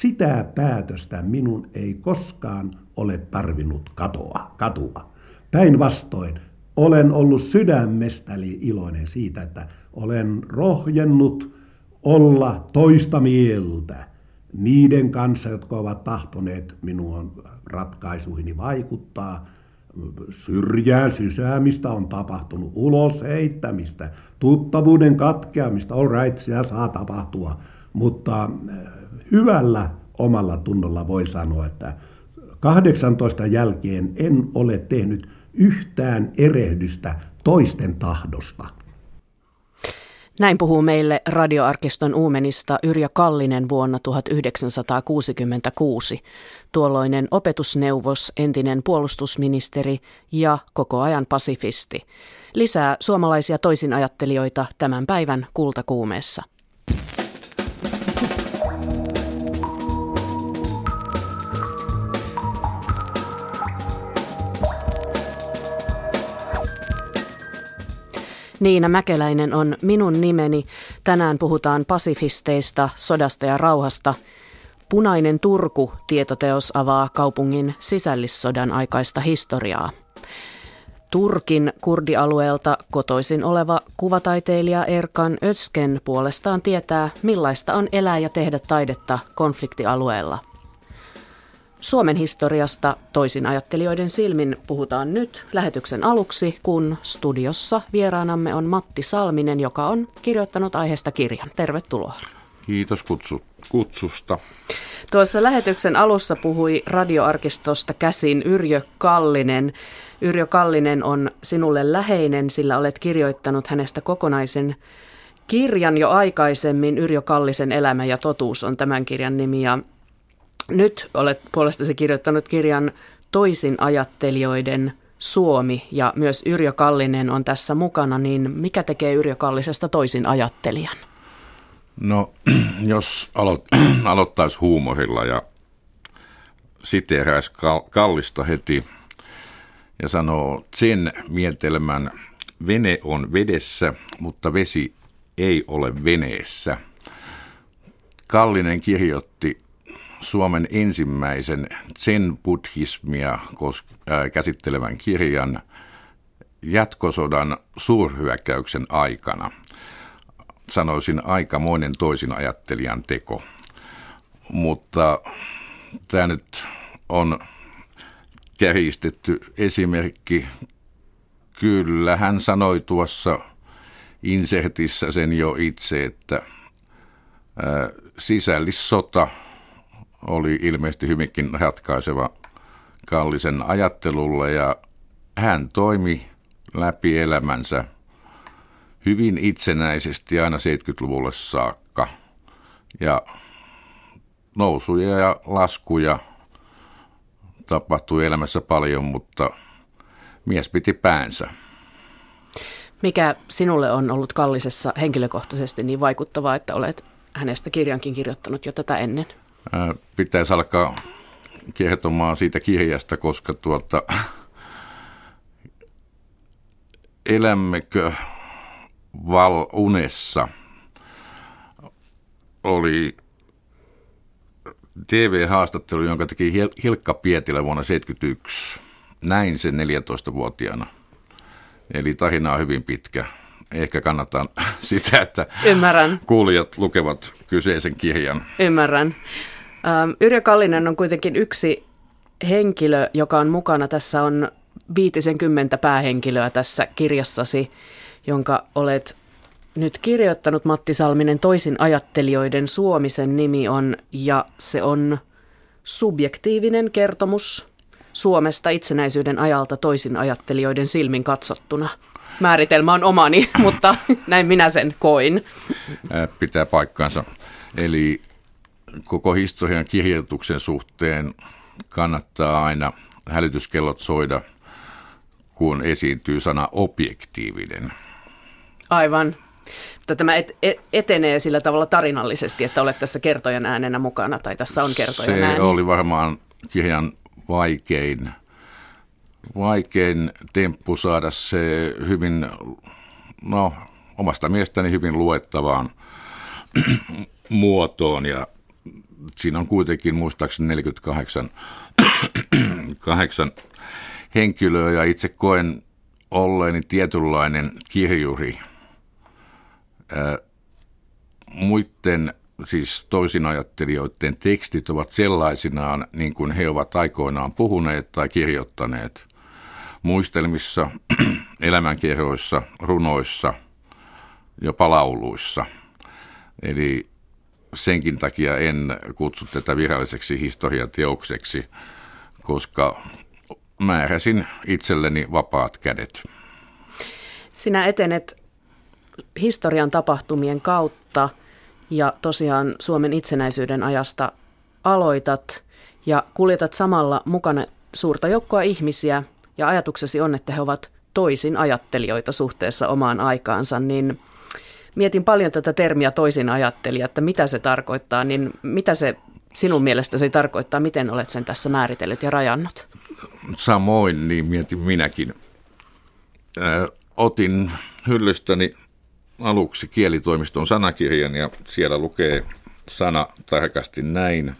Sitä päätöstä minun ei koskaan ole tarvinnut katoa, katua. Päinvastoin olen ollut sydämestäni iloinen siitä, että olen rohjennut olla toista mieltä niiden kanssa, jotka ovat tahtoneet minun ratkaisuihini vaikuttaa. Syrjään sysäämistä on tapahtunut, ulos heittämistä, tuttavuuden katkeamista, all right, siellä saa tapahtua, mutta eh, hyvällä omalla tunnolla voi sanoa, että 18 jälkeen en ole tehnyt yhtään erehdystä toisten tahdosta. Näin puhuu meille radioarkiston uumenista Yrjö Kallinen vuonna 1966, tuolloinen opetusneuvos, entinen puolustusministeri ja koko ajan pasifisti. Lisää suomalaisia toisinajattelijoita tämän päivän kultakuumeessa. Niina Mäkeläinen on minun nimeni. Tänään puhutaan pasifisteista, sodasta ja rauhasta. Punainen Turku tietoteos avaa kaupungin sisällissodan aikaista historiaa. Turkin kurdialueelta kotoisin oleva kuvataiteilija Erkan Ötsken puolestaan tietää, millaista on elää ja tehdä taidetta konfliktialueella – Suomen historiasta toisin ajattelijoiden silmin puhutaan nyt lähetyksen aluksi, kun studiossa vieraanamme on Matti Salminen, joka on kirjoittanut aiheesta kirjan. Tervetuloa. Kiitos kutsu, kutsusta. Tuossa lähetyksen alussa puhui radioarkistosta käsin Yrjö Kallinen. Yrjö Kallinen on sinulle läheinen, sillä olet kirjoittanut hänestä kokonaisen kirjan jo aikaisemmin. Yrjö Kallisen elämä ja totuus on tämän kirjan nimi ja nyt olet puolestasi kirjoittanut kirjan Toisin ajattelijoiden Suomi ja myös Yrjö Kallinen on tässä mukana, niin mikä tekee Yrjö Kallisesta toisin ajattelijan? No, jos aloit, aloittaisi huumorilla ja siteeräisi Kallista heti ja sanoo sen mieltelmän, vene on vedessä, mutta vesi ei ole veneessä. Kallinen kirjoitti Suomen ensimmäisen zen-buddhismia käsittelevän kirjan jatkosodan suurhyökkäyksen aikana. Sanoisin aikamoinen toisin ajattelijan teko. Mutta tämä nyt on kärjistetty esimerkki. Kyllä hän sanoi tuossa insertissä sen jo itse, että sisällissota – oli ilmeisesti hyvinkin ratkaiseva Kallisen ajattelulle ja hän toimi läpi elämänsä hyvin itsenäisesti aina 70-luvulle saakka. Ja nousuja ja laskuja tapahtui elämässä paljon, mutta mies piti päänsä. Mikä sinulle on ollut Kallisessa henkilökohtaisesti niin vaikuttavaa, että olet hänestä kirjankin kirjoittanut jo tätä ennen? Pitäisi alkaa kertomaan siitä kirjasta, koska tuota, elämmekö val unessa oli TV-haastattelu, jonka teki Hilkka Pietilä vuonna 1971. Näin sen 14-vuotiaana. Eli tarina on hyvin pitkä. Ehkä kannattaa sitä, että Ymmärrän. kuulijat lukevat kyseisen kirjan. Ymmärrän. Ähm, Yrjö Kallinen on kuitenkin yksi henkilö, joka on mukana. Tässä on viitisenkymmentä päähenkilöä tässä kirjassasi, jonka olet nyt kirjoittanut Matti Salminen toisin ajattelijoiden Suomisen nimi on, ja se on subjektiivinen kertomus Suomesta itsenäisyyden ajalta toisin ajattelijoiden silmin katsottuna. Määritelmä on omani, mutta näin minä sen koin. Pitää paikkansa. Eli koko historian kirjoituksen suhteen kannattaa aina hälytyskellot soida, kun esiintyy sana objektiivinen. Aivan. Mutta tämä et, etenee sillä tavalla tarinallisesti, että olet tässä kertojan äänenä mukana, tai tässä on kertojan Se ääni. oli varmaan kirjan vaikein, vaikein temppu saada se hyvin, no omasta mielestäni hyvin luettavaan muotoon. Ja siinä on kuitenkin muistaakseni 48 kahdeksan henkilöä. Ja itse koen olleeni tietynlainen kirjuri. muiden siis toisinajattelijoiden tekstit ovat sellaisinaan niin kuin he ovat aikoinaan puhuneet tai kirjoittaneet muistelmissa, elämänkerroissa, runoissa, jopa lauluissa. Eli senkin takia en kutsu tätä viralliseksi historiateokseksi, koska määräsin itselleni vapaat kädet. Sinä etenet historian tapahtumien kautta ja tosiaan Suomen itsenäisyyden ajasta aloitat ja kuljetat samalla mukana suurta joukkoa ihmisiä ja ajatuksesi on, että he ovat toisin ajattelijoita suhteessa omaan aikaansa, niin mietin paljon tätä termiä toisin ajattelija, että mitä se tarkoittaa, niin mitä se sinun mielestäsi tarkoittaa, miten olet sen tässä määritellyt ja rajannut? Samoin, niin mietin minäkin. Ö, otin hyllystäni aluksi kielitoimiston sanakirjan ja siellä lukee sana tarkasti näin.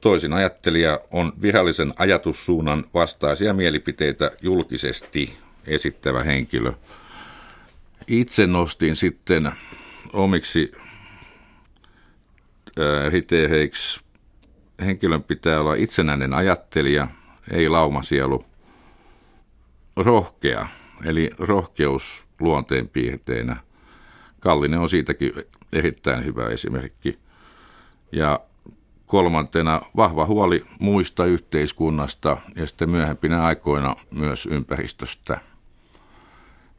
Toisin ajattelija on virallisen ajatussuunnan vastaisia mielipiteitä julkisesti esittävä henkilö. Itse nostin sitten omiksi kriteereiksi henkilön pitää olla itsenäinen ajattelija, ei laumasielu, rohkea, eli rohkeus luonteen piirteinä. Kallinen on siitäkin erittäin hyvä esimerkki. Ja kolmantena vahva huoli muista yhteiskunnasta ja sitten myöhempinä aikoina myös ympäristöstä.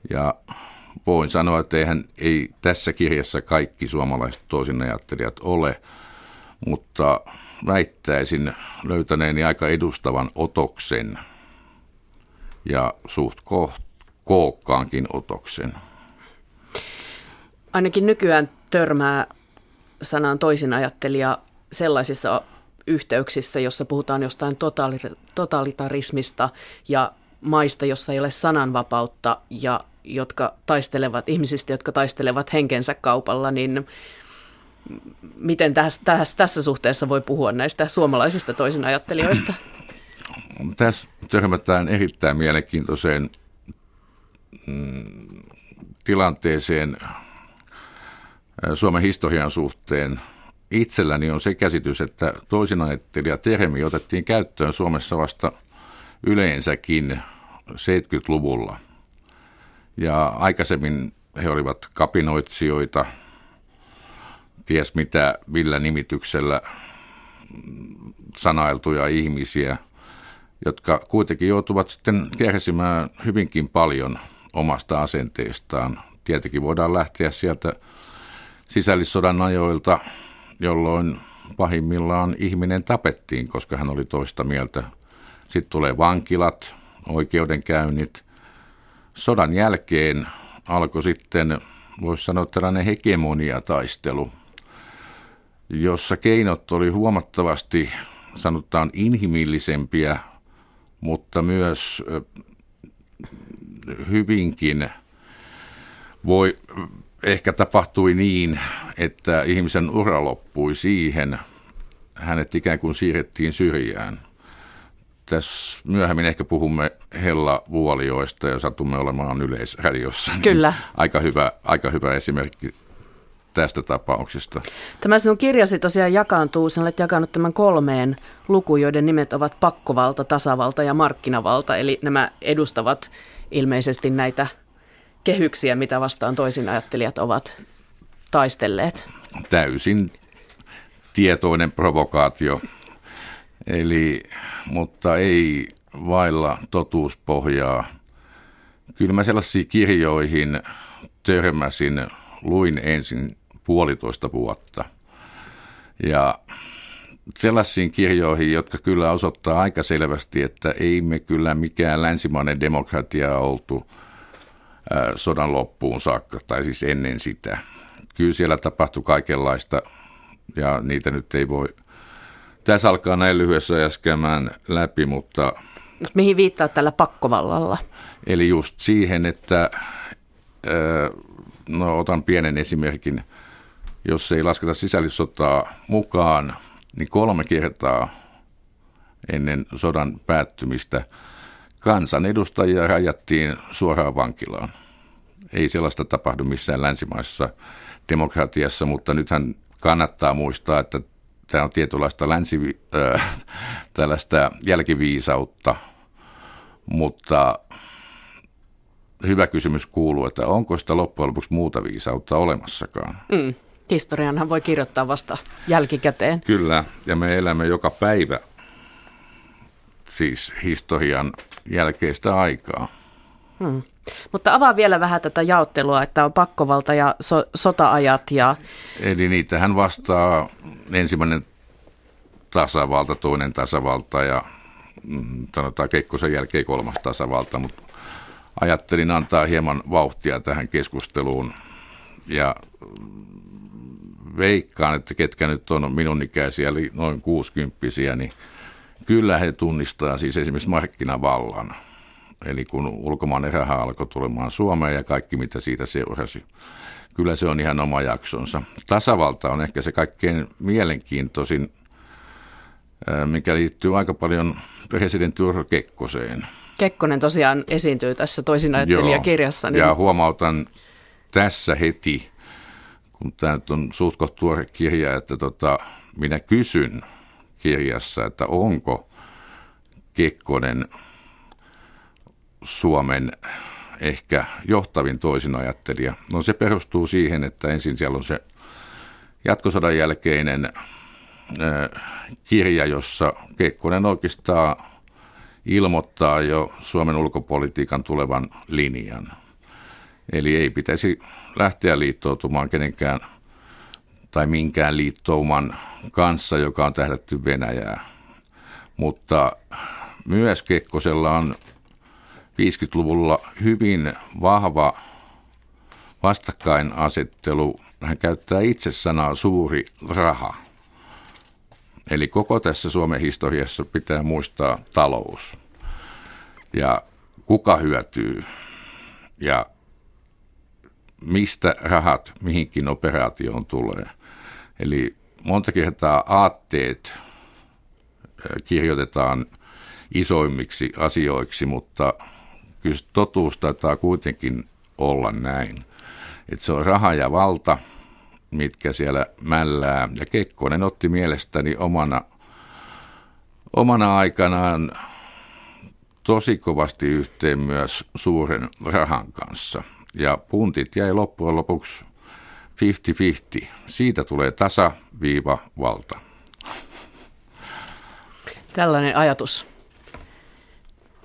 Ja voin sanoa, että eihän ei tässä kirjassa kaikki suomalaiset toisinajattelijat ole, mutta väittäisin löytäneeni aika edustavan otoksen ja suht kookkaankin otoksen. Ainakin nykyään törmää sanaan toisinajattelija sellaisissa yhteyksissä, jossa puhutaan jostain totalitarismista ja maista, jossa ei ole sananvapautta ja jotka taistelevat, ihmisistä, jotka taistelevat henkensä kaupalla, niin miten tässä, tässä, tässä suhteessa voi puhua näistä suomalaisista toisinajattelijoista? Tässä törmätään erittäin mielenkiintoiseen mm, tilanteeseen Suomen historian suhteen. Itselläni on se käsitys, että toisinajattelija termi otettiin käyttöön Suomessa vasta yleensäkin 70-luvulla. Ja aikaisemmin he olivat kapinoitsijoita, ties mitä, millä nimityksellä sanailtuja ihmisiä, jotka kuitenkin joutuvat sitten kärsimään hyvinkin paljon omasta asenteestaan. Tietenkin voidaan lähteä sieltä sisällissodan ajoilta, jolloin pahimmillaan ihminen tapettiin, koska hän oli toista mieltä. Sitten tulee vankilat, oikeudenkäynnit. Sodan jälkeen alkoi sitten, voisi sanoa, tällainen hegemoniataistelu, jossa keinot oli huomattavasti, sanotaan, inhimillisempiä, mutta myös hyvinkin voi, ehkä tapahtui niin, että ihmisen ura loppui siihen, hänet ikään kuin siirrettiin syrjään. Tässä myöhemmin ehkä puhumme Hella Vuolioista ja satumme olemaan yleisradiossa. Niin Kyllä. Aika, hyvä, aika hyvä esimerkki tästä tapauksesta. Tämä sinun kirjasi tosiaan jakaantuu, sinä olet jakanut tämän kolmeen lukuun, joiden nimet ovat pakkovalta, tasavalta ja markkinavalta, eli nämä edustavat ilmeisesti näitä kehyksiä, mitä vastaan toisin ajattelijat ovat taistelleet. Täysin tietoinen provokaatio, eli, mutta ei vailla totuuspohjaa. Kyllä mä sellaisiin kirjoihin törmäsin, luin ensin puolitoista vuotta. Ja sellaisiin kirjoihin, jotka kyllä osoittaa aika selvästi, että ei me kyllä mikään länsimainen demokratia oltu sodan loppuun saakka, tai siis ennen sitä. Kyllä siellä tapahtui kaikenlaista, ja niitä nyt ei voi tässä alkaa näin lyhyessä ajassa läpi, mutta... Mihin viittaa tällä pakkovallalla? Eli just siihen, että no otan pienen esimerkin. jos ei lasketa sisällissotaa mukaan, niin kolme kertaa ennen sodan päättymistä kansanedustajia rajattiin suoraan vankilaan. Ei sellaista tapahdu missään länsimaissa demokratiassa, mutta nythän kannattaa muistaa, että tämä on tietynlaista länsi, äh, tällaista jälkiviisautta, mutta hyvä kysymys kuuluu, että onko sitä loppujen lopuksi muuta viisautta olemassakaan? Mm. Historianhan voi kirjoittaa vasta jälkikäteen. Kyllä, ja me elämme joka päivä siis historian jälkeistä aikaa. Hmm. Mutta avaa vielä vähän tätä jaottelua, että on pakkovalta ja so- sota-ajat. Ja... Eli niitähän vastaa ensimmäinen tasavalta, toinen tasavalta ja mm, sanotaan Kekkosen jälkeen kolmas tasavalta, mutta ajattelin antaa hieman vauhtia tähän keskusteluun ja veikkaan, että ketkä nyt on minun ikäisiä, eli noin 60 niin kyllä he tunnistaa siis esimerkiksi markkinavallan. Eli kun ulkomaan raha alkoi tulemaan Suomeen ja kaikki mitä siitä seurasi. Kyllä se on ihan oma jaksonsa. Tasavalta on ehkä se kaikkein mielenkiintoisin, mikä liittyy aika paljon presidentti Urho Kekkoseen. Kekkonen tosiaan esiintyy tässä toisinäyttelijäkirjassa. Niin... Ja huomautan tässä heti, kun tämä nyt on suht tuore kirja, että tota, minä kysyn kirjassa, että onko Kekkonen Suomen ehkä johtavin toisinajattelija. No se perustuu siihen, että ensin siellä on se jatkosodan jälkeinen kirja, jossa Kekkonen oikeastaan ilmoittaa jo Suomen ulkopolitiikan tulevan linjan. Eli ei pitäisi lähteä liittoutumaan kenenkään tai minkään liittouman kanssa, joka on tähdätty Venäjää. Mutta myös Kekkosella on 50-luvulla hyvin vahva vastakkainasettelu. Hän käyttää itse sanaa suuri raha. Eli koko tässä Suomen historiassa pitää muistaa talous ja kuka hyötyy ja mistä rahat mihinkin operaatioon tulee. Eli monta kertaa aatteet kirjoitetaan isoimmiksi asioiksi, mutta kyllä totuus taitaa kuitenkin olla näin. Että se on raha ja valta, mitkä siellä mällää. Ja Kekkonen otti mielestäni omana, omana aikanaan tosi kovasti yhteen myös suuren rahan kanssa. Ja puntit jäi loppujen lopuksi 50-50. Siitä tulee tasaviiva valta. Tällainen ajatus.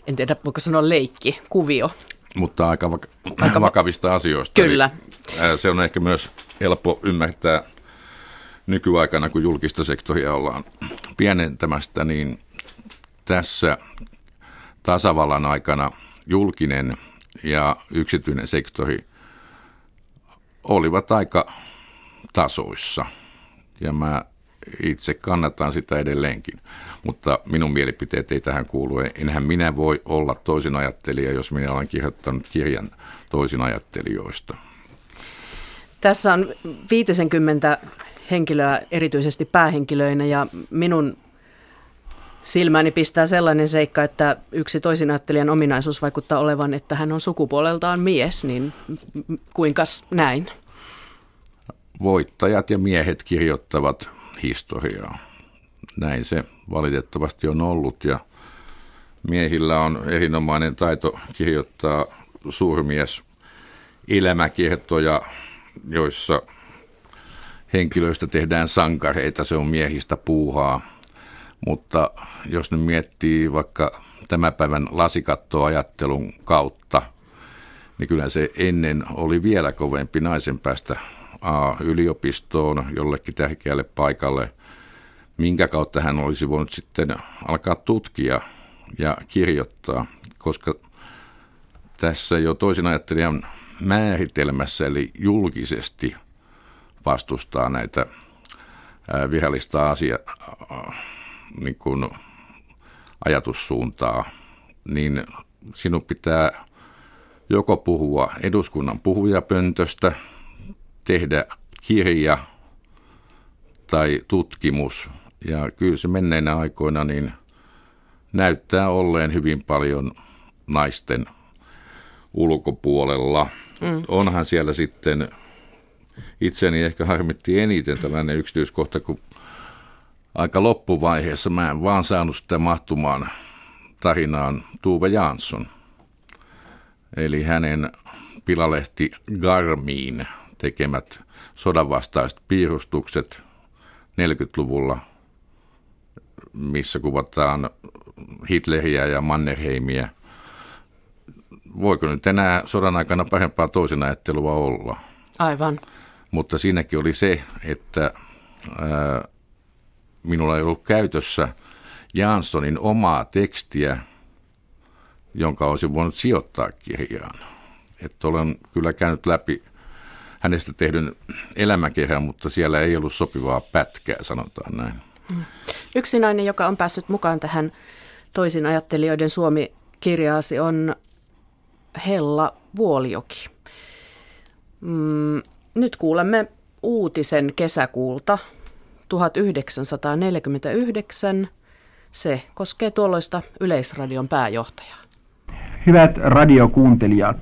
En tiedä, voiko sanoa leikki, kuvio. Mutta aika, vak- aika vakavista asioista. Kyllä. Eli, se on ehkä myös helppo ymmärtää nykyaikana, kun julkista sektoria ollaan pienentämästä, niin tässä tasavallan aikana julkinen ja yksityinen sektori olivat aika tasoissa. Ja mä itse kannatan sitä edelleenkin. Mutta minun mielipiteet ei tähän kuulu. Enhän minä voi olla toisinajattelija, jos minä olen kirjoittanut kirjan toisinajattelijoista. Tässä on 50 henkilöä erityisesti päähenkilöinä ja minun silmäni pistää sellainen seikka, että yksi toisinajattelijan ominaisuus vaikuttaa olevan, että hän on sukupuoleltaan mies, niin kuinka näin? Voittajat ja miehet kirjoittavat historiaa. Näin se valitettavasti on ollut ja miehillä on erinomainen taito kirjoittaa suurmies elämäkertoja, joissa henkilöistä tehdään sankareita, se on miehistä puuhaa. Mutta jos nyt miettii vaikka tämän päivän lasikattoajattelun kautta, niin kyllä se ennen oli vielä kovempi naisen päästä A, yliopistoon jollekin tärkeälle paikalle, minkä kautta hän olisi voinut sitten alkaa tutkia ja kirjoittaa, koska tässä jo toisin ajattelijan määritelmässä, eli julkisesti vastustaa näitä virallista asia, niin kuin ajatussuuntaa, niin sinun pitää joko puhua eduskunnan puhujapöntöstä, tehdä kirja tai tutkimus. Ja kyllä se menneinä aikoina niin näyttää olleen hyvin paljon naisten ulkopuolella. Mm. Onhan siellä sitten, itseni ehkä harmitti eniten tällainen yksityiskohta, kun aika loppuvaiheessa mä en vaan saanut sitä mahtumaan tarinaan Tuve Jansson. Eli hänen pilalehti Garmiin tekemät sodanvastaiset piirustukset 40-luvulla, missä kuvataan Hitleriä ja Mannerheimia. Voiko nyt enää sodan aikana parempaa toisen ajattelua olla? Aivan. Mutta siinäkin oli se, että ää, minulla ei ollut käytössä Janssonin omaa tekstiä, jonka olisin voinut sijoittaa kirjaan. Että olen kyllä käynyt läpi hänestä tehdyn elämäkerran, mutta siellä ei ollut sopivaa pätkää, sanotaan näin. Mm. Yksi nainen, joka on päässyt mukaan tähän toisin ajattelijoiden Suomi-kirjaasi, on Hella Vuolioki. Mm, nyt kuulemme uutisen kesäkuulta 1949. Se koskee tuolloista Yleisradion pääjohtajaa. Hyvät radiokuuntelijat,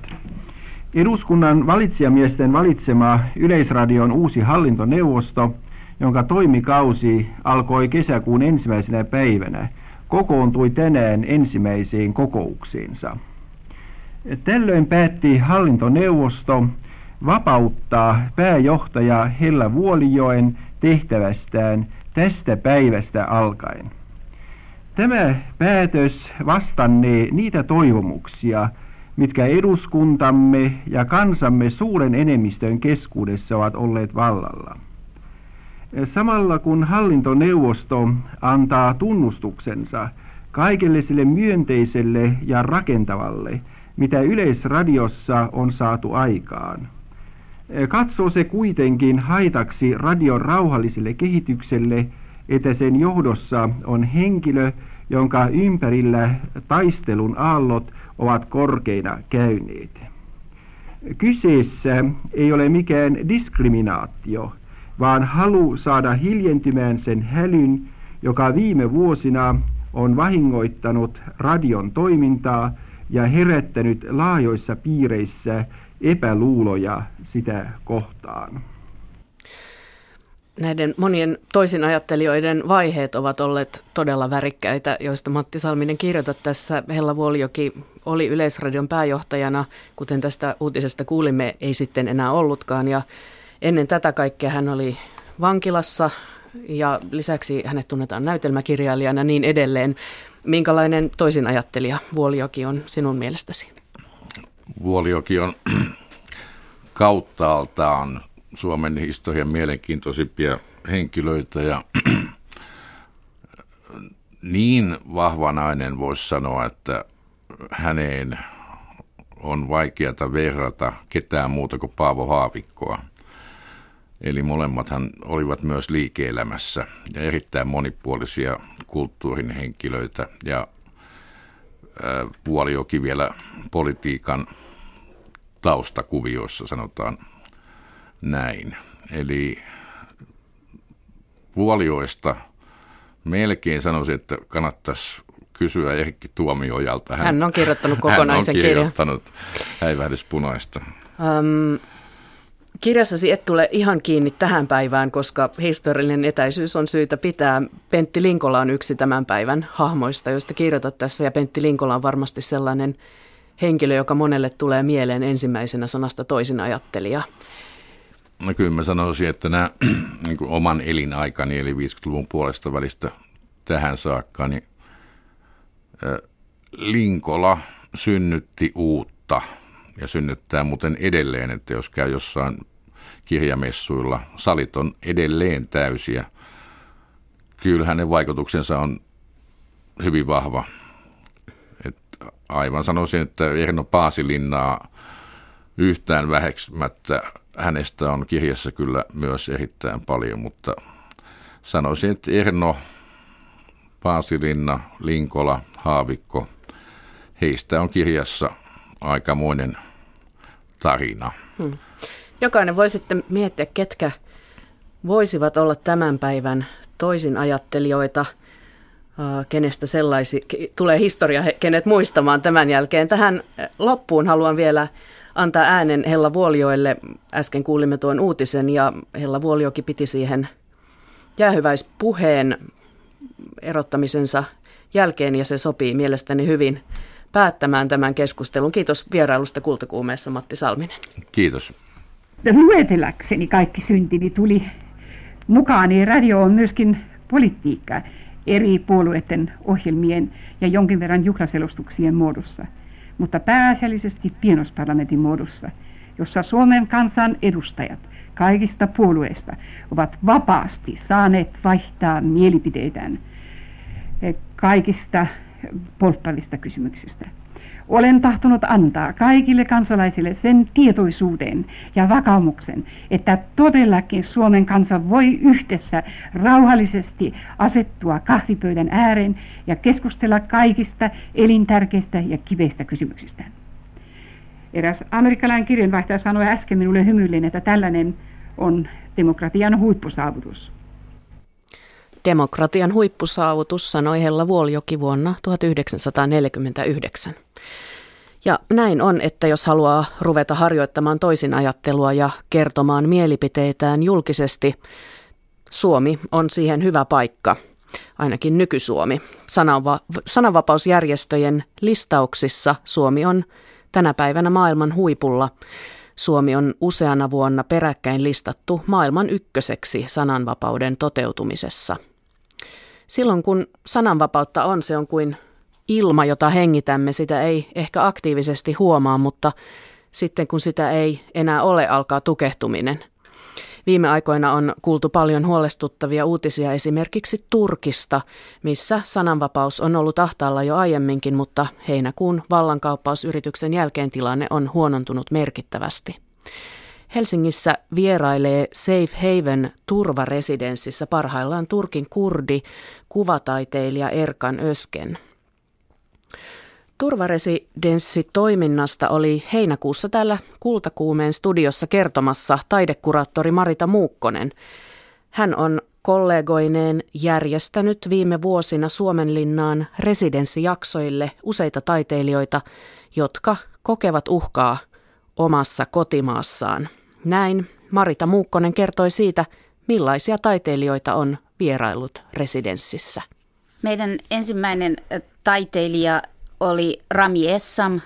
eduskunnan valitsijamiesten valitsema Yleisradion uusi hallintoneuvosto, jonka toimikausi alkoi kesäkuun ensimmäisenä päivänä, kokoontui tänään ensimmäisiin kokouksiinsa. Tällöin päätti hallintoneuvosto vapauttaa pääjohtaja Hella Vuolijoen tehtävästään tästä päivästä alkaen. Tämä päätös vastannee niitä toivomuksia, mitkä eduskuntamme ja kansamme suuren enemmistön keskuudessa ovat olleet vallalla. Samalla kun hallintoneuvosto antaa tunnustuksensa kaikelle sille myönteiselle ja rakentavalle, mitä yleisradiossa on saatu aikaan, katsoo se kuitenkin haitaksi radion rauhalliselle kehitykselle, että sen johdossa on henkilö, jonka ympärillä taistelun aallot ovat korkeina käyneet. Kyseessä ei ole mikään diskriminaatio, vaan halu saada hiljentymään sen hälyn, joka viime vuosina on vahingoittanut radion toimintaa ja herättänyt laajoissa piireissä epäluuloja sitä kohtaan. Näiden monien toisin ajattelijoiden vaiheet ovat olleet todella värikkäitä, joista Matti Salminen kirjoitat tässä. Hella Vuolioki oli Yleisradion pääjohtajana, kuten tästä uutisesta kuulimme, ei sitten enää ollutkaan. Ja ennen tätä kaikkea hän oli vankilassa ja lisäksi hänet tunnetaan näytelmäkirjailijana niin edelleen. Minkälainen toisin ajattelija Vuolioki on sinun mielestäsi? Vuolioki on kauttaaltaan Suomen historian mielenkiintoisimpia henkilöitä ja niin vahva nainen voisi sanoa, että häneen on vaikeata verrata ketään muuta kuin Paavo Haavikkoa. Eli molemmathan olivat myös liike-elämässä ja erittäin monipuolisia kulttuurin henkilöitä ja Vuolioki vielä politiikan taustakuvioissa sanotaan näin. Eli vuolioista melkein sanoisin, että kannattaisi kysyä Erkki Tuomiojalta. Hän, hän on kirjoittanut kokonaisen kirjan. Hän on kirjoittanut häivähdyspunaista. Um, kirjassasi et tule ihan kiinni tähän päivään, koska historiallinen etäisyys on syytä pitää. Pentti Linkola on yksi tämän päivän hahmoista, joista kirjoitat tässä. Ja Pentti Linkola on varmasti sellainen henkilö, joka monelle tulee mieleen ensimmäisenä sanasta toisin ajattelija. No kyllä mä sanoisin, että nämä niin kuin oman elinaikani, eli 50-luvun puolesta välistä tähän saakka, niin Linkola synnytti uutta ja synnyttää muuten edelleen, että jos käy jossain kirjamessuilla, salit on edelleen täysiä. Kyllä hänen vaikutuksensa on hyvin vahva. Et aivan sanoisin, että Erno Paasilinnaa yhtään väheksymättä hänestä on kirjassa kyllä myös erittäin paljon, mutta sanoisin, että Erno, Paasilinna, Linkola, Haavikko, heistä on kirjassa aikamoinen tarina. Hmm. Jokainen voi sitten miettiä, ketkä voisivat olla tämän päivän toisin ajattelijoita, kenestä sellaisi, tulee historia kenet muistamaan tämän jälkeen. Tähän loppuun haluan vielä antaa äänen Hella Vuolioille. Äsken kuulimme tuon uutisen ja Hella Vuoliokin piti siihen jäähyväispuheen erottamisensa jälkeen ja se sopii mielestäni hyvin päättämään tämän keskustelun. Kiitos vierailusta Kultakuumeessa Matti Salminen. Kiitos. Lueteläkseni kaikki syntini tuli mukaan, niin radio on myöskin politiikka eri puolueiden ohjelmien ja jonkin verran juhlaselostuksien muodossa, mutta pääasiallisesti pienosparlamentin muodossa, jossa Suomen kansan edustajat kaikista puolueista ovat vapaasti saaneet vaihtaa mielipiteitään kaikista polttavista kysymyksistä. Olen tahtonut antaa kaikille kansalaisille sen tietoisuuden ja vakaumuksen, että todellakin Suomen kansa voi yhdessä rauhallisesti asettua kahvipöydän ääreen ja keskustella kaikista elintärkeistä ja kiveistä kysymyksistä. Eräs amerikkalainen kirjanvaihtaja sanoi äsken minulle hymyillen, että tällainen on demokratian huippusaavutus. Demokratian huippusaavutus, sanoi Hella Vuoljoki vuonna 1949. Ja näin on, että jos haluaa ruveta harjoittamaan toisin ajattelua ja kertomaan mielipiteitään julkisesti, Suomi on siihen hyvä paikka, ainakin nykysuomi. Sananva- sananvapausjärjestöjen listauksissa Suomi on tänä päivänä maailman huipulla. Suomi on useana vuonna peräkkäin listattu maailman ykköseksi sananvapauden toteutumisessa. Silloin kun sananvapautta on, se on kuin ilma, jota hengitämme, sitä ei ehkä aktiivisesti huomaa, mutta sitten kun sitä ei enää ole, alkaa tukehtuminen. Viime aikoina on kuultu paljon huolestuttavia uutisia esimerkiksi Turkista, missä sananvapaus on ollut ahtaalla jo aiemminkin, mutta heinäkuun vallankauppausyrityksen jälkeen tilanne on huonontunut merkittävästi. Helsingissä vierailee Safe Haven turvaresidenssissä parhaillaan Turkin kurdi kuvataiteilija Erkan Ösken. Turvaresidenssitoiminnasta oli heinäkuussa täällä Kultakuumeen studiossa kertomassa taidekuraattori Marita Muukkonen. Hän on kollegoineen järjestänyt viime vuosina Suomenlinnaan residenssijaksoille useita taiteilijoita, jotka kokevat uhkaa omassa kotimaassaan. Näin Marita Muukkonen kertoi siitä, millaisia taiteilijoita on vierailut residenssissä. Meidän ensimmäinen taiteilija oli Rami Essam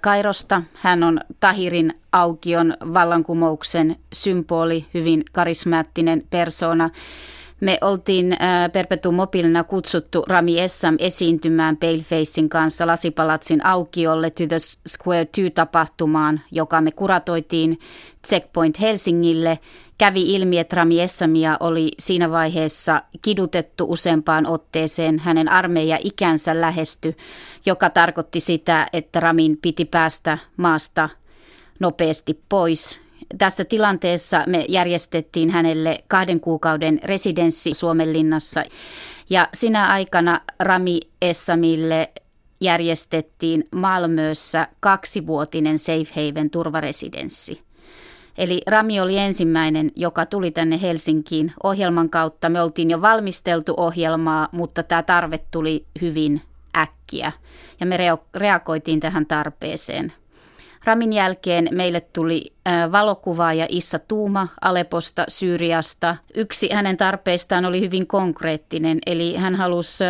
Kairosta. Hän on Tahirin aukion vallankumouksen symboli, hyvin karismaattinen persona. Me oltiin Perpetuum Mobilina kutsuttu Rami Essam esiintymään Palefacein kanssa Lasipalatsin aukiolle To the Square 2-tapahtumaan, joka me kuratoitiin Checkpoint Helsingille. Kävi ilmi, että Rami Essamia oli siinä vaiheessa kidutettu useampaan otteeseen. Hänen armeija ikänsä lähesty, joka tarkoitti sitä, että Ramin piti päästä maasta nopeasti pois tässä tilanteessa me järjestettiin hänelle kahden kuukauden residenssi Suomenlinnassa ja sinä aikana Rami Essamille järjestettiin Malmössä kaksivuotinen Safe Haven turvaresidenssi. Eli Rami oli ensimmäinen, joka tuli tänne Helsinkiin ohjelman kautta. Me oltiin jo valmisteltu ohjelmaa, mutta tämä tarve tuli hyvin äkkiä ja me reagoitiin tähän tarpeeseen. Ramin jälkeen meille tuli valokuvaaja Issa Tuuma Aleposta, Syyriasta. Yksi hänen tarpeistaan oli hyvin konkreettinen, eli hän halusi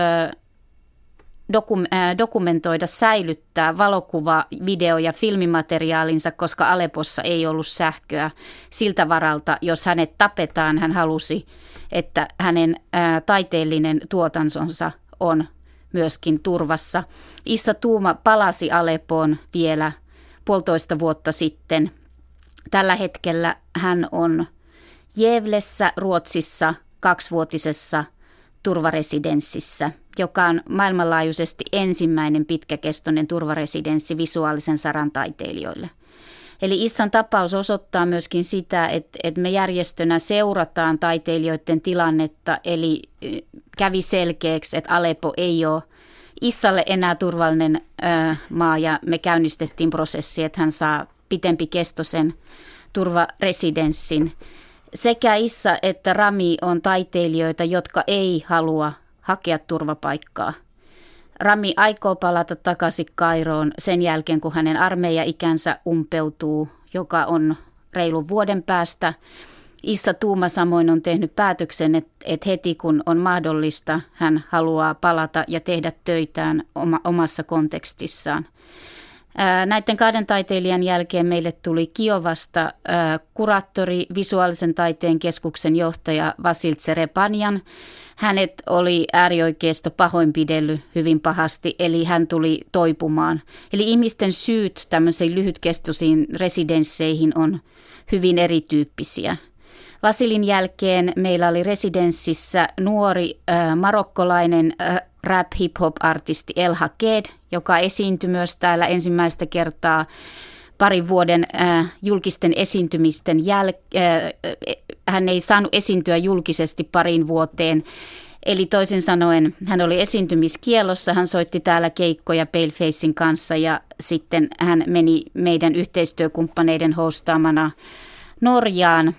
dokumentoida, säilyttää valokuva, video ja filmimateriaalinsa, koska Alepossa ei ollut sähköä. Siltä varalta, jos hänet tapetaan, hän halusi, että hänen taiteellinen tuotantonsa on myöskin turvassa. Issa Tuuma palasi Alepoon vielä puolitoista vuotta sitten. Tällä hetkellä hän on Jevlessä Ruotsissa kaksivuotisessa turvaresidenssissä, joka on maailmanlaajuisesti ensimmäinen pitkäkestoinen turvaresidenssi visuaalisen saran taiteilijoille. Eli Issan tapaus osoittaa myöskin sitä, että, että me järjestönä seurataan taiteilijoiden tilannetta, eli kävi selkeäksi, että Aleppo ei ole Issalle enää turvallinen ö, maa ja me käynnistettiin prosessi, että hän saa pitempi kestoisen turvaresidenssin. Sekä Issa että Rami on taiteilijoita, jotka ei halua hakea turvapaikkaa. Rami aikoo palata takaisin Kairoon sen jälkeen, kun hänen armeijaikänsä umpeutuu, joka on reilun vuoden päästä. Issa Tuuma samoin on tehnyt päätöksen, että, että heti kun on mahdollista, hän haluaa palata ja tehdä töitään oma, omassa kontekstissaan. Näiden kahden taiteilijan jälkeen meille tuli Kiovasta kuraattori, visuaalisen taiteen keskuksen johtaja Vasil Tserepanjan. Hänet oli äärioikeisto pahoinpidellyt hyvin pahasti, eli hän tuli toipumaan. Eli ihmisten syyt tämmöisiin lyhytkestoisiin residensseihin on hyvin erityyppisiä. Vasilin jälkeen meillä oli residenssissä nuori äh, marokkolainen äh, rap hip hop artisti El Haked, joka esiintyi myös täällä ensimmäistä kertaa parin vuoden äh, julkisten esiintymisten jälkeen. Äh, hän ei saanut esiintyä julkisesti parin vuoteen. Eli toisin sanoen hän oli esiintymiskielossa, hän soitti täällä keikkoja Palefacein kanssa ja sitten hän meni meidän yhteistyökumppaneiden hostaamana Norjaan.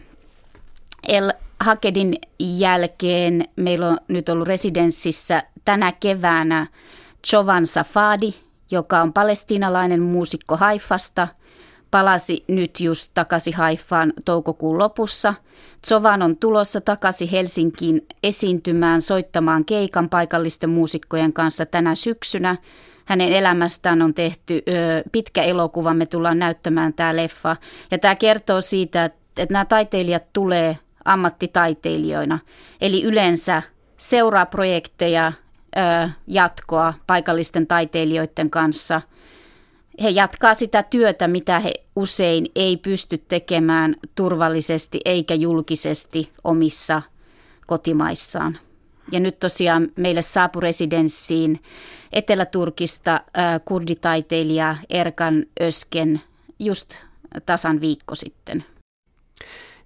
El Hakedin jälkeen meillä on nyt ollut residenssissä tänä keväänä Chovan Safadi, joka on palestiinalainen muusikko Haifasta, palasi nyt just takaisin Haifaan toukokuun lopussa. Chovan on tulossa takaisin Helsinkiin esiintymään, soittamaan keikan paikallisten muusikkojen kanssa tänä syksynä. Hänen elämästään on tehty ö, pitkä elokuva, me tullaan näyttämään tämä leffa. Ja tämä kertoo siitä, että, että nämä taiteilijat tulee ammattitaiteilijoina. Eli yleensä seuraa projekteja, jatkoa paikallisten taiteilijoiden kanssa. He jatkaa sitä työtä, mitä he usein ei pysty tekemään turvallisesti eikä julkisesti omissa kotimaissaan. Ja nyt tosiaan meille saapui residenssiin Etelä-Turkista kurditaiteilija Erkan Ösken just tasan viikko sitten.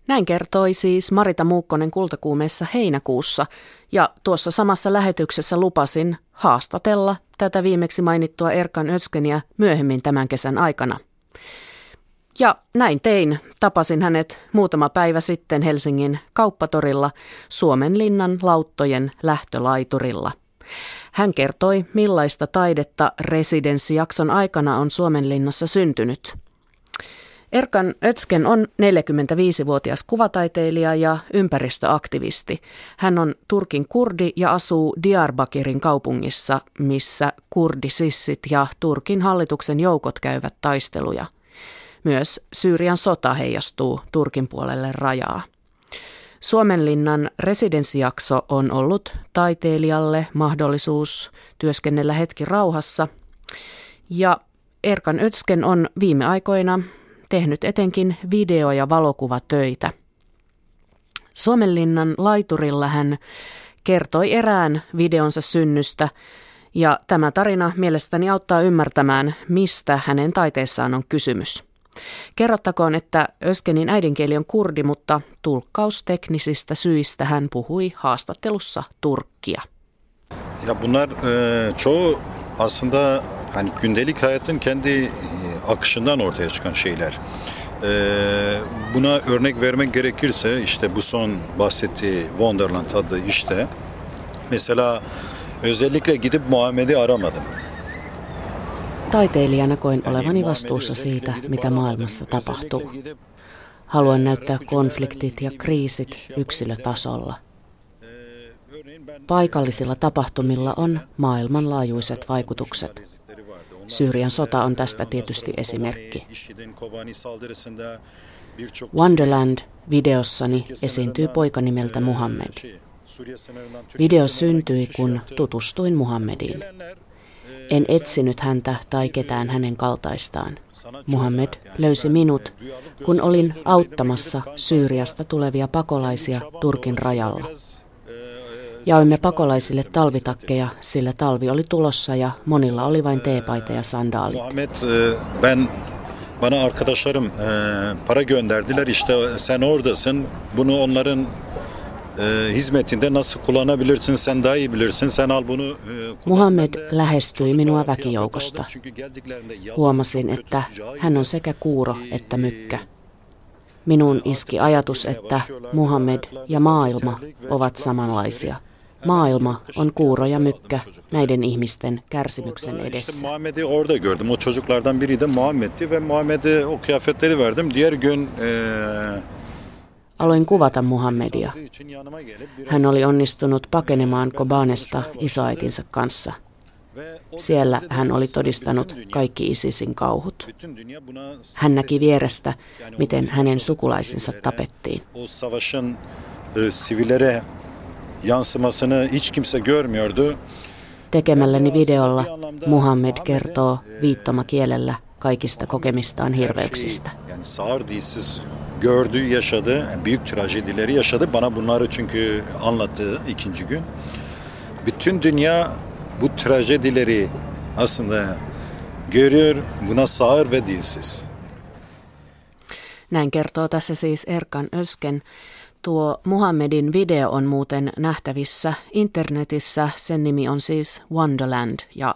Näin kertoi siis Marita Muukkonen kultakuumeessa heinäkuussa, ja tuossa samassa lähetyksessä lupasin haastatella tätä viimeksi mainittua Erkan Öskeniä myöhemmin tämän kesän aikana. Ja näin tein. Tapasin hänet muutama päivä sitten Helsingin kauppatorilla Suomenlinnan lauttojen lähtölaiturilla. Hän kertoi, millaista taidetta residenssijakson aikana on Suomenlinnassa syntynyt – Erkan Ötsken on 45-vuotias kuvataiteilija ja ympäristöaktivisti. Hän on Turkin kurdi ja asuu Diyarbakirin kaupungissa, missä kurdisissit ja Turkin hallituksen joukot käyvät taisteluja. Myös Syyrian sota heijastuu Turkin puolelle rajaa. Suomenlinnan residenssijakso on ollut taiteilijalle mahdollisuus työskennellä hetki rauhassa. Ja Erkan Ötsken on viime aikoina tehnyt etenkin video- ja valokuvatöitä. Suomenlinnan laiturilla hän kertoi erään videonsa synnystä, ja tämä tarina mielestäni auttaa ymmärtämään, mistä hänen taiteessaan on kysymys. Kerrottakoon, että Öskenin äidinkieli on kurdi, mutta tulkkausteknisistä syistä hän puhui haastattelussa turkkia. Ja bunlar e, çoğu aslında hani gündelik hayatın kendi akışından ortaya çıkan şeyler. Ee, buna örnek vermek gerekirse işte bu son bahsettiği Wonderland adlı işte mesela özellikle gidip Muhammed'i aramadım. Taiteilijana koin olevani vastuussa siitä, mitä maailmassa tapahtuu. Haluan näyttää konfliktit ja kriisit yksilötasolla. Paikallisilla tapahtumilla on maailmanlaajuiset vaikutukset. Syyrian sota on tästä tietysti esimerkki. Wonderland-videossani esiintyy poika nimeltä Muhammed. Video syntyi, kun tutustuin Muhammediin. En etsinyt häntä tai ketään hänen kaltaistaan. Muhammed löysi minut, kun olin auttamassa Syyriasta tulevia pakolaisia Turkin rajalla. Jaoimme pakolaisille talvitakkeja, sillä talvi oli tulossa ja monilla oli vain teepaita ja sandaalit. Ahmet, e, ben bana arkadaşlarım e, para gönderdiler işte sen oradasın bunu onların e, hizmetinde nasıl kullanabilirsin sen daha iyi bilirsin sen al bunu Muhammed lähestyi minua väkijoukosta. Huomasin, että hän on sekä kuuro että mykkä. Minuun iski ajatus, että Muhammed ja maailma ovat samanlaisia. Maailma on kuuro ja mykkä näiden ihmisten kärsimyksen edessä. Muhammed'i orada gördüm. O çocuklardan biri de Muhammed'ti ve Muhammed'e o kıyafetleri verdim. Diğer gün Aloin kuvata Muhammedia. Hän oli onnistunut pakenemaan Kobanesta isoäitinsä kanssa. Siellä hän oli todistanut kaikki ISISin kauhut. Hän näki vierestä, miten hänen sukulaisensa tapettiin. Yansımasını hiç kimse görmüyordu. Tekemälläni videolla Muhammed kertoo viittomakielellä kaikista kokemistaan hirveyksistä. Yani sağır dilsiz gördü, yaşadı. Büyük trajedileri yaşadı. Bana bunları çünkü anlattı ikinci gün. Bütün dünya bu trajedileri aslında görüyor. Buna sağır ve dilsiz. Näin kertoo tässä siis Erkan Ösken. Tuo Muhammedin video on muuten nähtävissä internetissä. Sen nimi on siis Wonderland ja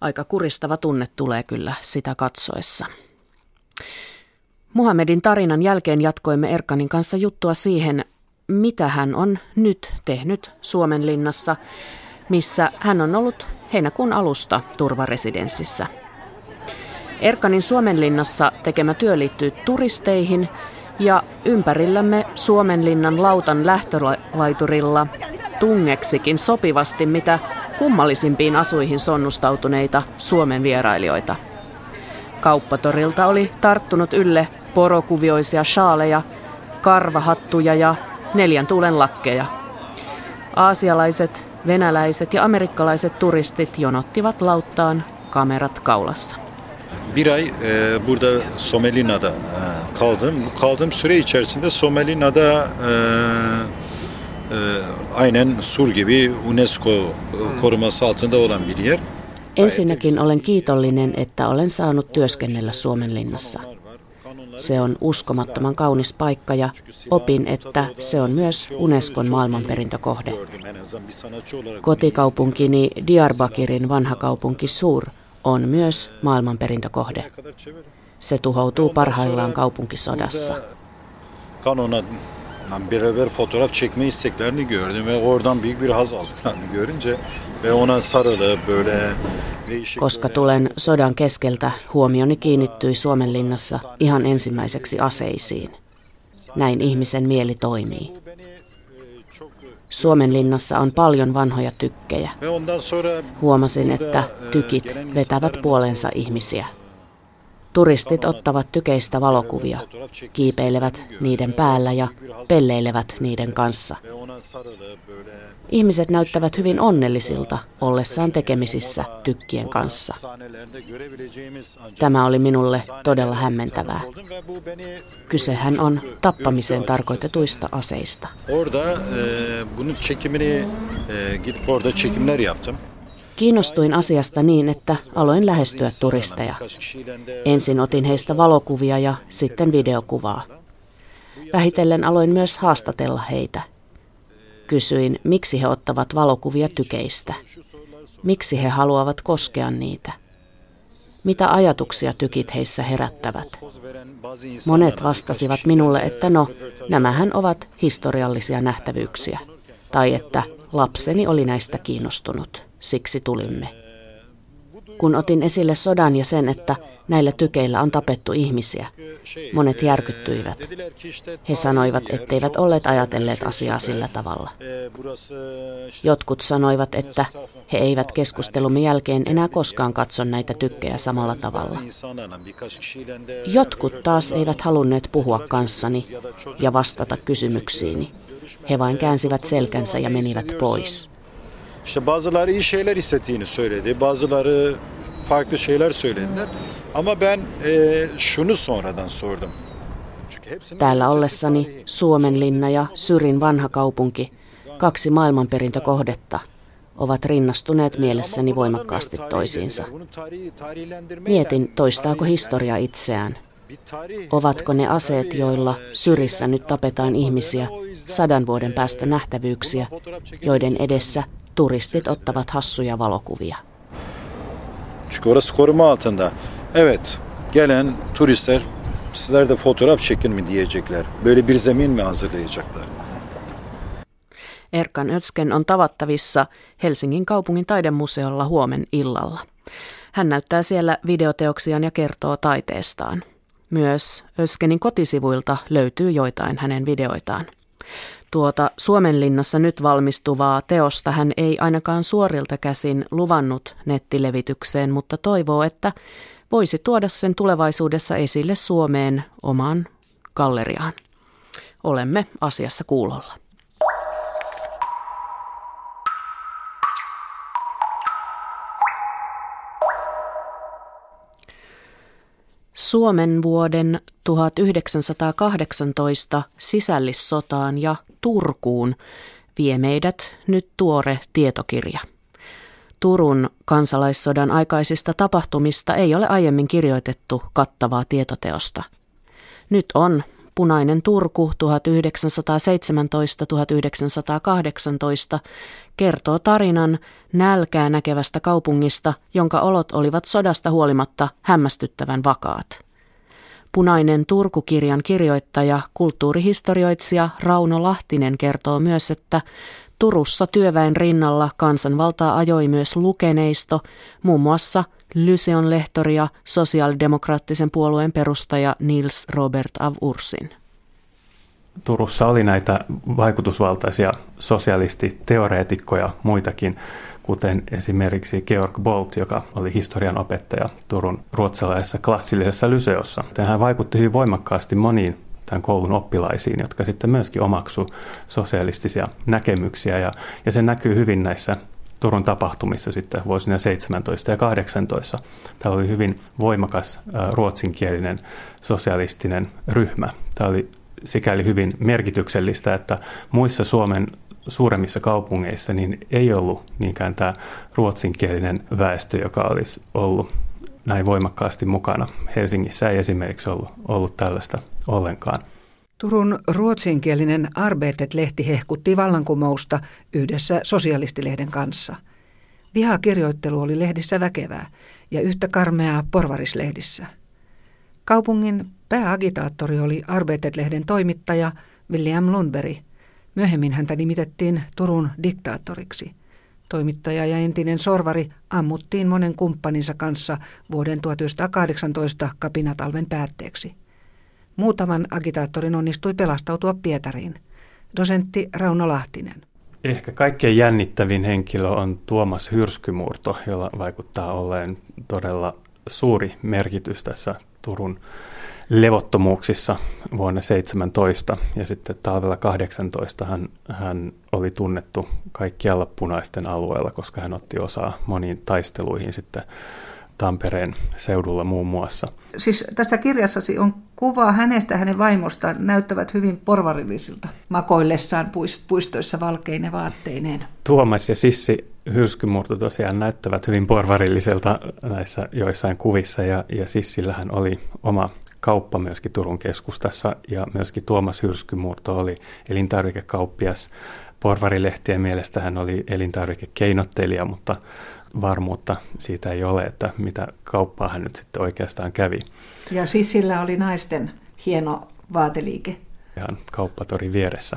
aika kuristava tunne tulee kyllä sitä katsoessa. Muhammedin tarinan jälkeen jatkoimme Erkanin kanssa juttua siihen, mitä hän on nyt tehnyt Suomen linnassa, missä hän on ollut heinäkuun alusta turvaresidenssissä. Erkanin Suomenlinnassa tekemä työ liittyy turisteihin ja ympärillämme Suomenlinnan lautan lähtölaiturilla tungeksikin sopivasti mitä kummallisimpiin asuihin sonnustautuneita Suomen vierailijoita. Kauppatorilta oli tarttunut ylle porokuvioisia shaaleja, karvahattuja ja neljän tuulen lakkeja. Aasialaiset, venäläiset ja amerikkalaiset turistit jonottivat lauttaan kamerat kaulassa. Bir ay e, burada Somelina'da e, kaldım. Bu kaldığım süre içerisinde Somelina'da e, e, aynen Sur gibi UNESCO koruması altında olan bir yer. Ensinnäkin olen kiitollinen, että olen saanut työskennellä Suomenlinnassa. Se on uskomattoman kaunis paikka ja opin, että se on myös Unescon maailmanperintökohde. Kotikaupunkini Diyarbakirin vanha kaupunki Sur on myös maailmanperintökohde. Se tuhoutuu parhaillaan kaupunkisodassa. Kanona beraber fotoğraf çekme isteklerini gördüm ve oradan büyük bir haz aldım yani görünce ve ona sarılıp böyle Koska tulen sodan keskeltä, huomioni kiinnittyi Suomenlinnassa ihan ensimmäiseksi aseisiin. Näin ihmisen mieli toimii. Suomenlinnassa on paljon vanhoja tykkejä. Huomasin, että tykit vetävät puolensa ihmisiä. Turistit ottavat tykeistä valokuvia, kiipeilevät niiden päällä ja pelleilevät niiden kanssa. Ihmiset näyttävät hyvin onnellisilta ollessaan tekemisissä tykkien kanssa. Tämä oli minulle todella hämmentävää. Kysehän on tappamiseen tarkoitetuista aseista. E. Kiinnostuin asiasta niin, että aloin lähestyä turisteja. Ensin otin heistä valokuvia ja sitten videokuvaa. Vähitellen aloin myös haastatella heitä. Kysyin, miksi he ottavat valokuvia tykeistä. Miksi he haluavat koskea niitä. Mitä ajatuksia tykit heissä herättävät? Monet vastasivat minulle, että no, nämähän ovat historiallisia nähtävyyksiä. Tai että lapseni oli näistä kiinnostunut siksi tulimme. Kun otin esille sodan ja sen, että näillä tykeillä on tapettu ihmisiä, monet järkyttyivät. He sanoivat, etteivät olleet ajatelleet asiaa sillä tavalla. Jotkut sanoivat, että he eivät keskustelumme jälkeen enää koskaan katso näitä tykkejä samalla tavalla. Jotkut taas eivät halunneet puhua kanssani ja vastata kysymyksiini. He vain käänsivät selkänsä ja menivät pois. İşte bazıları iyi şeyler hissettiğini söyledi, bazıları farklı şeyler söylediler. Ama ben e, şunu sonradan sordum. Täällä ollessani Suomenlinna ja Syrin vanha kaupunki, kaksi maailmanperintökohdetta, ovat rinnastuneet mielessäni voimakkaasti toisiinsa. Mietin, toistaako historia itseään. Ovatko ne aseet, joilla Syrissä nyt tapetaan ihmisiä, sadan vuoden päästä nähtävyyksiä, joiden edessä turistit ottavat hassuja valokuvia. Çünkü orası koruma altında. Evet, gelen turistler sizler de fotoğraf çekin mi diyecekler. Böyle bir zemin mi hazırlayacaklar? Erkan Ötsken on tavattavissa Helsingin kaupungin taidemuseolla huomen illalla. Hän näyttää siellä videoteoksiaan ja kertoo taiteestaan. Myös Öskenin kotisivuilta löytyy joitain hänen videoitaan. Tuota Suomenlinnassa nyt valmistuvaa teosta hän ei ainakaan suorilta käsin luvannut nettilevitykseen, mutta toivoo, että voisi tuoda sen tulevaisuudessa esille Suomeen omaan galleriaan. Olemme asiassa kuulolla. Suomen vuoden 1918 sisällissotaan ja Turkuun vie meidät nyt tuore tietokirja. Turun kansalaissodan aikaisista tapahtumista ei ole aiemmin kirjoitettu kattavaa tietoteosta. Nyt on Punainen Turku 1917-1918 kertoo tarinan nälkää näkevästä kaupungista, jonka olot olivat sodasta huolimatta hämmästyttävän vakaat. Punainen Turku-kirjan kirjoittaja, kulttuurihistorioitsija Rauno Lahtinen kertoo myös, että Turussa työväen rinnalla kansanvaltaa ajoi myös lukeneisto, muun muassa Lyseon lehtori ja sosiaalidemokraattisen puolueen perustaja Nils Robert av Ursin. Turussa oli näitä vaikutusvaltaisia sosialistiteoreetikkoja muitakin, kuten esimerkiksi Georg Bolt, joka oli historian opettaja Turun ruotsalaisessa klassillisessa lyseossa. Hän vaikutti hyvin voimakkaasti moniin tämän koulun oppilaisiin, jotka sitten myöskin omaksu sosialistisia näkemyksiä. Ja, ja se näkyy hyvin näissä Turun tapahtumissa sitten vuosina 17 ja 18. Tämä oli hyvin voimakas ruotsinkielinen sosialistinen ryhmä. Tämä oli sikäli hyvin merkityksellistä, että muissa Suomen suuremmissa kaupungeissa niin ei ollut niinkään tämä ruotsinkielinen väestö, joka olisi ollut näin voimakkaasti mukana. Helsingissä ei esimerkiksi ollut, ollut tällaista ollenkaan. Turun ruotsinkielinen Arbetet-lehti hehkutti vallankumousta yhdessä sosialistilehden kanssa. Vihakirjoittelu oli lehdissä väkevää ja yhtä karmeaa porvarislehdissä. Kaupungin pääagitaattori oli Arbetet-lehden toimittaja William Lundberg. Myöhemmin häntä nimitettiin Turun diktaattoriksi. Toimittaja ja entinen sorvari ammuttiin monen kumppaninsa kanssa vuoden 1918 kapinatalven päätteeksi. Muutaman agitaattorin onnistui pelastautua Pietariin. Dosentti Rauno Lahtinen. Ehkä kaikkein jännittävin henkilö on Tuomas Hyrskymurto, jolla vaikuttaa olleen todella suuri merkitys tässä Turun levottomuuksissa vuonna 17 ja sitten talvella 18 hän, hän oli tunnettu kaikkialla punaisten alueella, koska hän otti osaa moniin taisteluihin sitten Tampereen seudulla muun muassa. Siis tässä kirjassasi on kuva hänestä ja hänen vaimosta näyttävät hyvin porvarillisilta makoillessaan puistoissa valkeine vaatteineen. Tuomas ja Sissi Hyrskymurto tosiaan näyttävät hyvin porvarilliselta näissä joissain kuvissa ja, ja Sissillähän oli oma kauppa myöskin Turun keskustassa ja myöskin Tuomas Hyrskymurto oli elintarvikekauppias. Porvarilehtien mielestä hän oli elintarvikekeinottelija, mutta varmuutta siitä ei ole, että mitä kauppaa hän nyt sitten oikeastaan kävi. Ja siis sillä oli naisten hieno vaateliike. Ihan kauppatorin vieressä.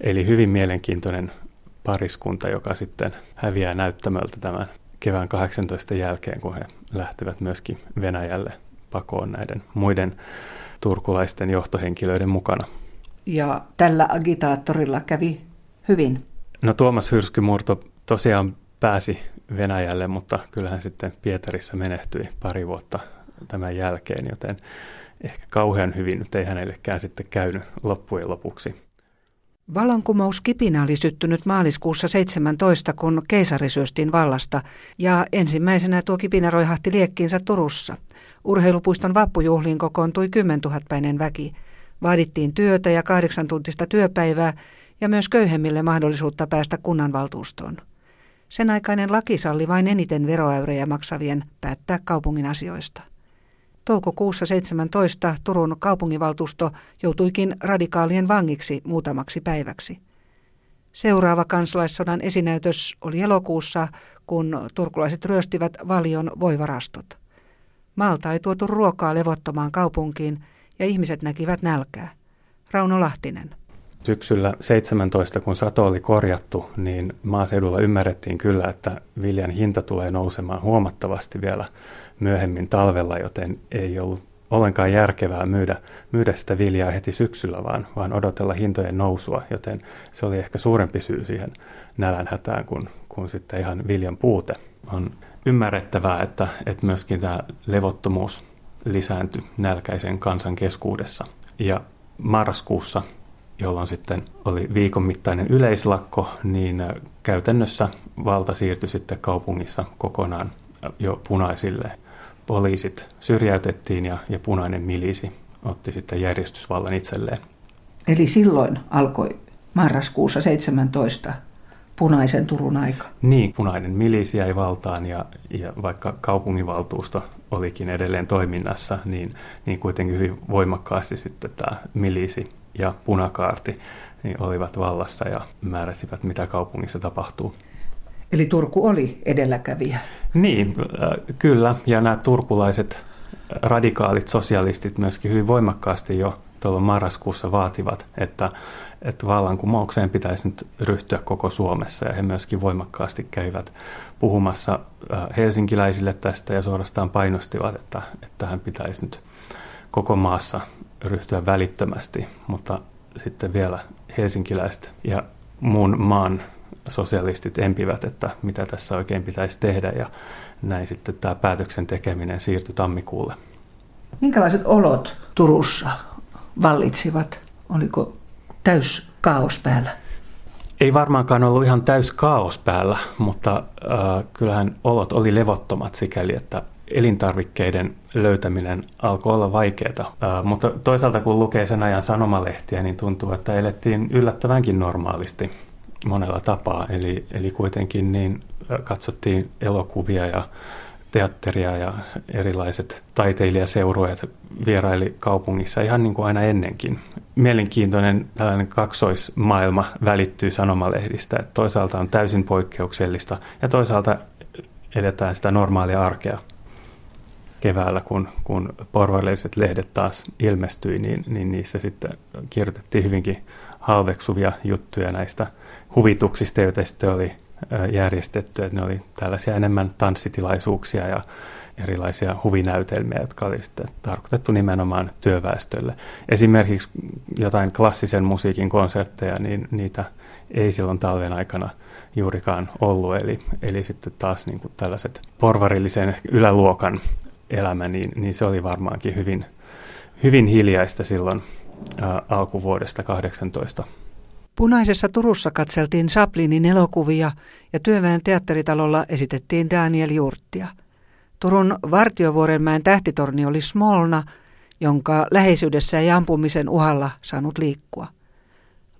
Eli hyvin mielenkiintoinen pariskunta, joka sitten häviää näyttämöltä tämän kevään 18 jälkeen, kun he lähtevät myöskin Venäjälle pakoon näiden muiden turkulaisten johtohenkilöiden mukana. Ja tällä agitaattorilla kävi hyvin. No Tuomas Hyrskymurto tosiaan pääsi Venäjälle, mutta kyllähän sitten Pietarissa menehtyi pari vuotta tämän jälkeen, joten ehkä kauhean hyvin nyt ei hänellekään sitten käynyt loppujen lopuksi. Vallankumouskipinä oli syttynyt maaliskuussa 17, kun keisari syöstiin vallasta, ja ensimmäisenä tuo kipinä roihahti liekkiinsä Turussa. Urheilupuiston vappujuhliin kokoontui 10 000-päinen väki. Vaadittiin työtä ja kahdeksan tuntista työpäivää ja myös köyhemmille mahdollisuutta päästä kunnanvaltuustoon. Sen aikainen laki salli vain eniten veroäyrejä maksavien päättää kaupungin asioista. Toukokuussa 17 Turun kaupunginvaltuusto joutuikin radikaalien vangiksi muutamaksi päiväksi. Seuraava kansalaissodan esinäytös oli elokuussa, kun turkulaiset ryöstivät valion voivarastot. Maalta ei tuotu ruokaa levottomaan kaupunkiin ja ihmiset näkivät nälkää. Rauno Lahtinen. Syksyllä 17, kun sato oli korjattu, niin maaseudulla ymmärrettiin kyllä, että viljan hinta tulee nousemaan huomattavasti vielä myöhemmin talvella, joten ei ollut ollenkaan järkevää myydä, myydä sitä viljaa heti syksyllä, vaan, vaan odotella hintojen nousua, joten se oli ehkä suurempi syy siihen nälänhätään kuin, kuin sitten ihan viljan puute. On ymmärrettävää, että, että myöskin tämä levottomuus lisääntyi nälkäisen kansan keskuudessa. Ja marraskuussa, jolloin sitten oli viikon mittainen yleislakko, niin käytännössä valta siirtyi sitten kaupungissa kokonaan jo punaisille. Poliisit syrjäytettiin ja, ja punainen milisi otti sitten järjestysvallan itselleen. Eli silloin alkoi marraskuussa 17 punaisen Turun aika. Niin, punainen milisi jäi valtaan ja, ja vaikka kaupunginvaltuusto olikin edelleen toiminnassa, niin, niin kuitenkin hyvin voimakkaasti sitten tämä milisi ja punakaarti niin olivat vallassa ja määräsivät, mitä kaupungissa tapahtuu. Eli Turku oli edelläkävijä. Niin, äh, kyllä. Ja nämä turkulaiset radikaalit sosialistit myöskin hyvin voimakkaasti jo tuolla marraskuussa vaativat, että, että vallankumoukseen pitäisi nyt ryhtyä koko Suomessa. Ja he myöskin voimakkaasti kävivät puhumassa äh, helsinkiläisille tästä ja suorastaan painostivat, että, että tähän pitäisi nyt koko maassa ryhtyä välittömästi. Mutta sitten vielä helsinkiläiset ja muun maan sosialistit empivät, että mitä tässä oikein pitäisi tehdä ja näin sitten tämä päätöksen tekeminen siirtyi tammikuulle. Minkälaiset olot Turussa vallitsivat? Oliko täys kaos päällä? Ei varmaankaan ollut ihan täys kaos päällä, mutta äh, kyllähän olot oli levottomat sikäli, että elintarvikkeiden löytäminen alkoi olla vaikeaa. Mutta toisaalta kun lukee sen ajan sanomalehtiä, niin tuntuu, että elettiin yllättävänkin normaalisti monella tapaa. Eli, eli kuitenkin niin katsottiin elokuvia ja teatteria ja erilaiset taiteilijaseurueet vieraili kaupungissa ihan niin kuin aina ennenkin. Mielenkiintoinen tällainen kaksoismaailma välittyy sanomalehdistä, että toisaalta on täysin poikkeuksellista ja toisaalta eletään sitä normaalia arkea. Keväällä, kun, kun porvalliset lehdet taas ilmestyi, niin, niin niissä sitten kirjoitettiin hyvinkin halveksuvia juttuja näistä huvituksista, joita sitten oli järjestetty. Että ne oli tällaisia enemmän tanssitilaisuuksia ja erilaisia huvinäytelmiä, jotka oli sitten tarkoitettu nimenomaan työväestölle. Esimerkiksi jotain klassisen musiikin konsertteja, niin niitä ei silloin talven aikana juurikaan ollut. Eli, eli sitten taas niin kuin tällaiset porvarillisen yläluokan elämä, niin, niin se oli varmaankin hyvin, hyvin hiljaista silloin ää, alkuvuodesta 18. Punaisessa Turussa katseltiin Chaplinin elokuvia ja työväen teatteritalolla esitettiin Daniel Jurttia. Turun Vartiovuorenmäen tähtitorni oli Smolna, jonka läheisyydessä ei ampumisen uhalla saanut liikkua.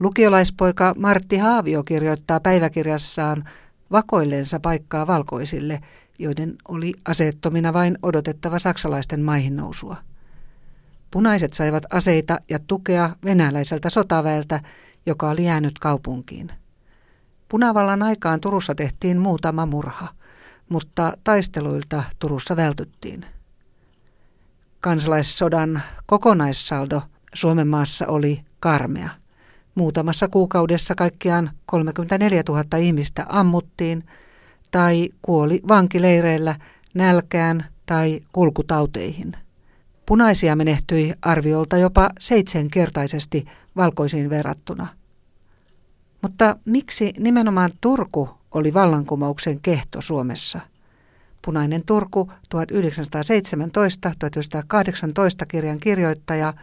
Lukiolaispoika Martti Haavio kirjoittaa päiväkirjassaan vakoillensa paikkaa valkoisille, joiden oli aseettomina vain odotettava saksalaisten maihin nousua. Punaiset saivat aseita ja tukea venäläiseltä sotaväeltä, joka oli jäänyt kaupunkiin. Punavallan aikaan Turussa tehtiin muutama murha, mutta taisteluilta Turussa vältyttiin. Kansalaissodan kokonaissaldo Suomen maassa oli karmea. Muutamassa kuukaudessa kaikkiaan 34 000 ihmistä ammuttiin tai kuoli vankileireillä nälkään tai kulkutauteihin. Punaisia menehtyi arviolta jopa seitsemänkertaisesti valkoisiin verrattuna. Mutta miksi nimenomaan Turku oli vallankumouksen kehto Suomessa? Punainen Turku 1917-1918 kirjan kirjoittaja,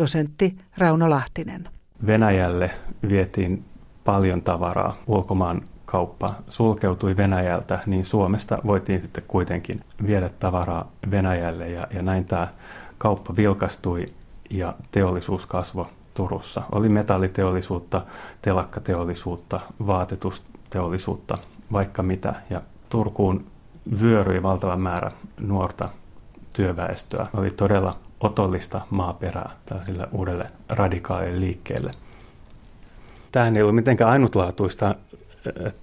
dosentti Rauno Lahtinen. Venäjälle vietiin paljon tavaraa. Ulkomaan kauppa sulkeutui Venäjältä, niin Suomesta voitiin sitten kuitenkin viedä tavaraa Venäjälle ja, ja näin tämä kauppa vilkastui ja teollisuus kasvoi Turussa. Oli metalliteollisuutta, telakkateollisuutta, vaatetusteollisuutta, vaikka mitä. Ja Turkuun vyöryi valtava määrä nuorta työväestöä. Oli todella otollista maaperää tällaisille uudelle radikaalille liikkeelle. Tämähän ei ollut mitenkään ainutlaatuista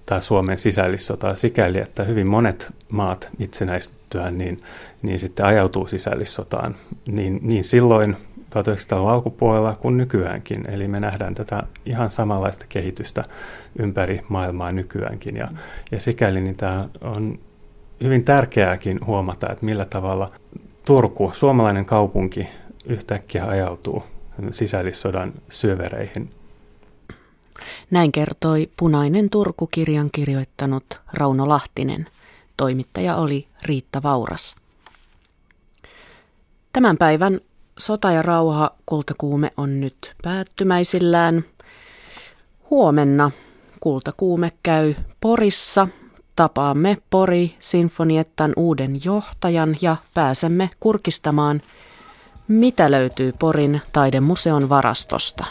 tämä Suomen sisällissota sikäli, että hyvin monet maat itsenäistyään niin, niin sitten ajautuu sisällissotaan. Niin, niin silloin 1900-luvun alkupuolella kuin nykyäänkin. Eli me nähdään tätä ihan samanlaista kehitystä ympäri maailmaa nykyäänkin. Ja, ja sikäli niin tämä on hyvin tärkeääkin huomata, että millä tavalla Turku, suomalainen kaupunki, yhtäkkiä ajautuu sisällissodan syövereihin. Näin kertoi Punainen Turku-kirjan kirjoittanut Rauno Lahtinen. Toimittaja oli Riitta Vauras. Tämän päivän Sota ja rauha kultakuume on nyt päättymäisillään. Huomenna kultakuume käy Porissa. Tapaamme Pori Sinfoniettan uuden johtajan ja pääsemme kurkistamaan, mitä löytyy Porin taidemuseon varastosta.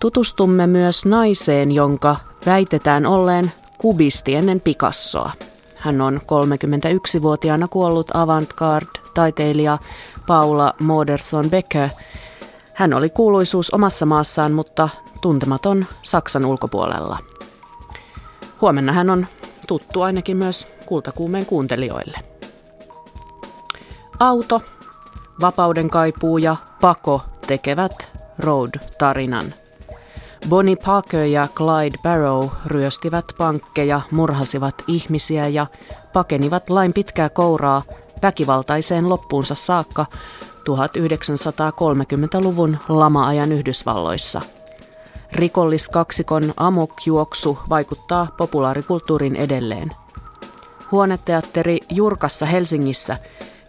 Tutustumme myös naiseen, jonka väitetään olleen kubisti ennen Picassoa. Hän on 31-vuotiaana kuollut avantgarde-taiteilija Paula Moderson Becker. Hän oli kuuluisuus omassa maassaan, mutta tuntematon Saksan ulkopuolella. Huomenna hän on tuttu ainakin myös kultakuumeen kuuntelijoille. Auto, vapauden kaipuu ja pako tekevät Road-tarinan. Bonnie Parker ja Clyde Barrow ryöstivät pankkeja, murhasivat ihmisiä ja pakenivat lain pitkää kouraa väkivaltaiseen loppuunsa saakka 1930-luvun lama-ajan Yhdysvalloissa. Rikolliskaksikon amokjuoksu vaikuttaa populaarikulttuurin edelleen. Huoneteatteri Jurkassa Helsingissä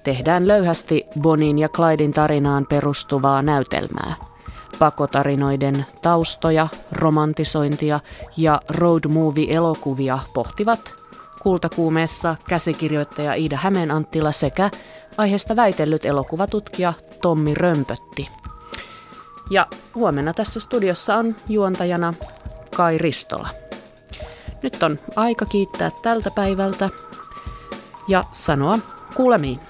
tehdään löyhästi Bonin ja Clydin tarinaan perustuvaa näytelmää. Pakotarinoiden taustoja, romantisointia ja road movie-elokuvia pohtivat kultakuumeessa käsikirjoittaja Iida Hämeen-Anttila sekä aiheesta väitellyt elokuvatutkija Tommi Römpötti. Ja huomenna tässä studiossa on juontajana Kai Ristola. Nyt on aika kiittää tältä päivältä ja sanoa kuulemiin.